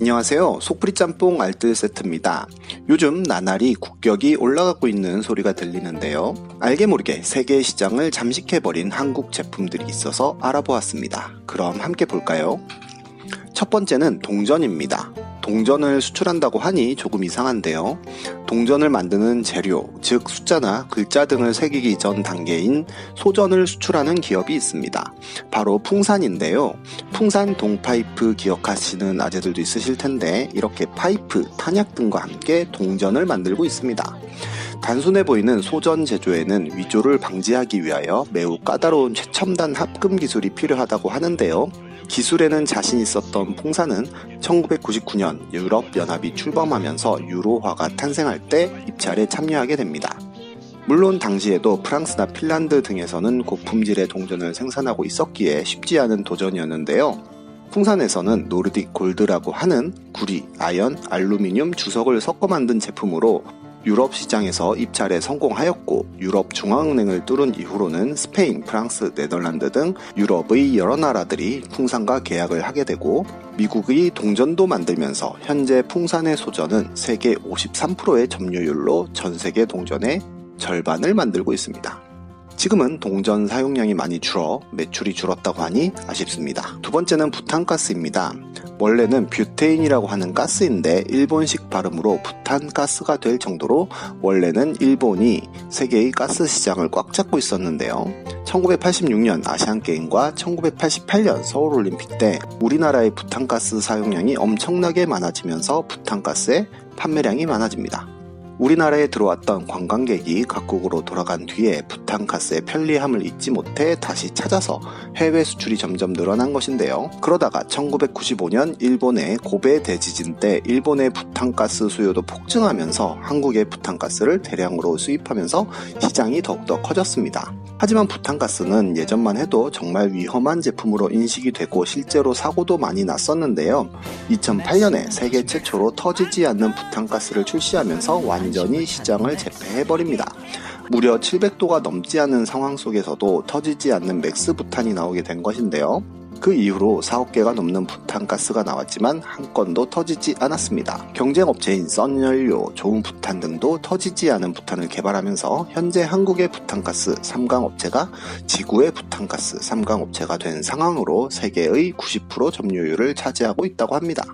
안녕하세요. 속풀이 짬뽕 알뜰 세트입니다. 요즘 나날이 국격이 올라가고 있는 소리가 들리는데요. 알게 모르게 세계 시장을 잠식해버린 한국 제품들이 있어서 알아보았습니다. 그럼 함께 볼까요? 첫 번째는 동전입니다. 동전을 수출한다고 하니 조금 이상한데요. 동전을 만드는 재료, 즉 숫자나 글자 등을 새기기 전 단계인 소전을 수출하는 기업이 있습니다. 바로 풍산인데요. 풍산 동파이프 기억하시는 아재들도 있으실 텐데 이렇게 파이프, 탄약 등과 함께 동전을 만들고 있습니다. 단순해 보이는 소전 제조에는 위조를 방지하기 위하여 매우 까다로운 최첨단 합금 기술이 필요하다고 하는데요. 기술에는 자신 있었던 풍사는 1999년 유럽연합이 출범하면서 유로화가 탄생할 때 입찰에 참여하게 됩니다. 물론 당시에도 프랑스나 핀란드 등에서는 고품질의 동전을 생산하고 있었기에 쉽지 않은 도전이었는데요. 풍산에서는 노르딕 골드라고 하는 구리, 아연, 알루미늄 주석을 섞어 만든 제품으로 유럽 시장에서 입찰에 성공하였고 유럽 중앙은행을 뚫은 이후로는 스페인, 프랑스, 네덜란드 등 유럽의 여러 나라들이 풍산과 계약을 하게 되고 미국의 동전도 만들면서 현재 풍산의 소전은 세계 53%의 점유율로 전 세계 동전의 절반을 만들고 있습니다. 지금은 동전 사용량이 많이 줄어 매출이 줄었다고 하니 아쉽습니다. 두 번째는 부탄가스입니다. 원래는 뷰테인이라고 하는 가스인데 일본식 발음으로 부탄가스가 될 정도로 원래는 일본이 세계의 가스 시장을 꽉 잡고 있었는데요. 1986년 아시안게임과 1988년 서울올림픽 때 우리나라의 부탄가스 사용량이 엄청나게 많아지면서 부탄가스의 판매량이 많아집니다. 우리나라에 들어왔던 관광객이 각국으로 돌아간 뒤에 부탄 가스의 편리함을 잊지 못해 다시 찾아서 해외 수출이 점점 늘어난 것인데요. 그러다가 1995년 일본의 고베 대지진 때 일본의 부탄가스 수요도 폭증하면서 한국의 부탄가스를 대량으로 수입하면서 시장이 더욱더 커졌습니다. 하지만 부탄가스는 예전만 해도 정말 위험한 제품으로 인식이 되고 실제로 사고도 많이 났었는데요. 2008년에 세계 최초로 터지지 않는 부탄가스를 출시하면서 완전히 시장을 제패해버립니다. 무려 700도가 넘지 않은 상황 속에서도 터지지 않는 맥스 부탄이 나오게 된 것인데요. 그 이후로 4억 개가 넘는 부탄가스가 나왔지만 한 건도 터지지 않았습니다. 경쟁업체인 썬연료, 좋은 부탄 등도 터지지 않은 부탄을 개발하면서 현재 한국의 부탄가스 3강 업체가 지구의 부탄가스 3강 업체가 된 상황으로 세계의 90% 점유율을 차지하고 있다고 합니다.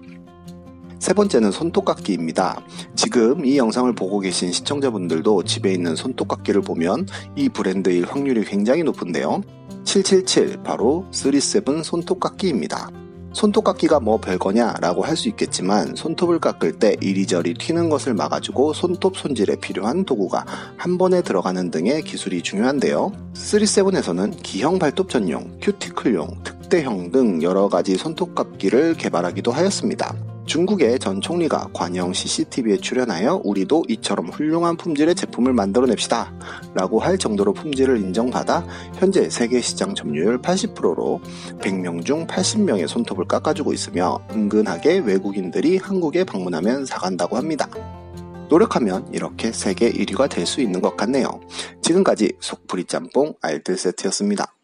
세 번째는 손톱깎이입니다. 지금 이 영상을 보고 계신 시청자분들도 집에 있는 손톱깎이를 보면 이 브랜드일 확률이 굉장히 높은데요. 777 바로 37 손톱깎이입니다. 손톱깎이가 뭐 별거냐 라고 할 수 있겠지만 손톱을 깎을 때 이리저리 튀는 것을 막아주고 손톱 손질에 필요한 도구가 한 번에 들어가는 등의 기술이 중요한데요. 37에서는 기형 발톱 전용, 큐티클용, 특대형 등 여러 가지 손톱깎이를 개발하기도 하였습니다. 중국의 전 총리가 관영 CCTV에 출연하여 우리도 이처럼 훌륭한 품질의 제품을 만들어냅시다 라고 할 정도로 품질을 인정받아 현재 세계 시장 점유율 80%로 100명 중 80명의 손톱을 깎아주고 있으며 은근하게 외국인들이 한국에 방문하면 사간다고 합니다. 노력하면 이렇게 세계 1위가 될 수 있는 것 같네요. 지금까지 속풀이 짬뽕 알뜰 세트였습니다.